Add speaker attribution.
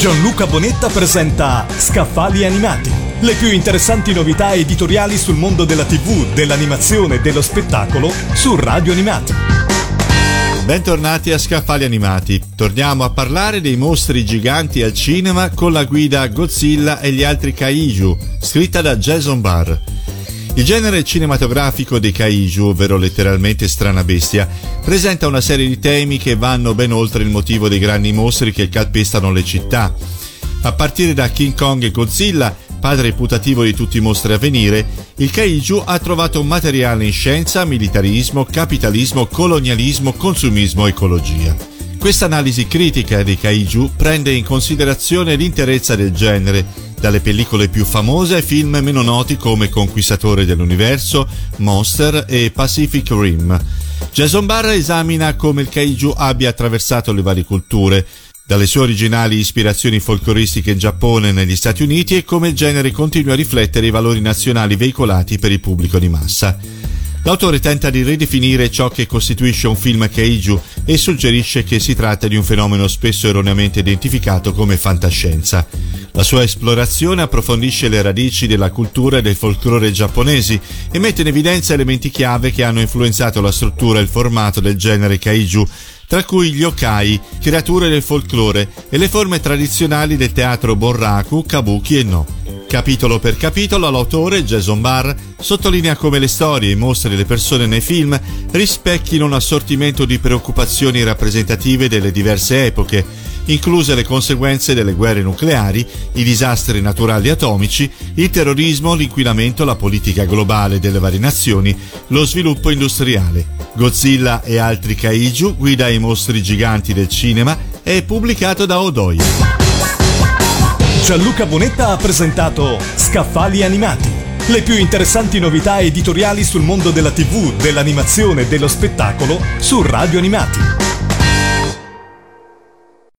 Speaker 1: Gianluca Bonetta presenta Scaffali Animati. Le più interessanti novità editoriali sul mondo della TV, dell'animazione e dello spettacolo su Radio Animati.
Speaker 2: Bentornati a Scaffali Animati. Torniamo a parlare dei mostri giganti al cinema con la guida Godzilla e gli altri Kaiju, scritta da Jason Barr. Il genere cinematografico dei kaiju, ovvero letteralmente strana bestia, presenta una serie di temi che vanno ben oltre il motivo dei grandi mostri che calpestano le città. A partire da King Kong e Godzilla, padre putativo di tutti i mostri a venire, il kaiju ha trovato materiale in scienza, militarismo, capitalismo, colonialismo, consumismo ecologia. Questa analisi critica dei kaiju prende in considerazione l'interezza del genere, dalle pellicole più famose ai film meno noti come Conquistatore dell'Universo, Monster e Pacific Rim. Jason Barr esamina come il kaiju abbia attraversato le varie culture, dalle sue originali ispirazioni folcloristiche in Giappone e negli Stati Uniti e come il genere continua a riflettere i valori nazionali veicolati per il pubblico di massa. L'autore tenta di ridefinire ciò che costituisce un film kaiju e suggerisce che si tratta di un fenomeno spesso erroneamente identificato come fantascienza. La sua esplorazione approfondisce le radici della cultura e del folklore giapponesi e mette in evidenza elementi chiave che hanno influenzato la struttura e il formato del genere kaiju, tra cui gli yokai, creature del folklore, e le forme tradizionali del teatro bonraku, kabuki e no. Capitolo per capitolo l'autore, Jason Barr, sottolinea come le storie, e le persone nei film rispecchino un assortimento di preoccupazioni rappresentative delle diverse epoche, incluse le conseguenze delle guerre nucleari, i disastri naturali atomici, il terrorismo, l'inquinamento, la politica globale delle varie nazioni, lo sviluppo industriale. Godzilla e altri kaiju, guida ai mostri giganti del cinema, è pubblicato da Odoio.
Speaker 1: Gianluca Bonetta ha presentato Scaffali Animati. Le più interessanti novità editoriali sul mondo della TV, dell'animazione e dello spettacolo su Radio Animati.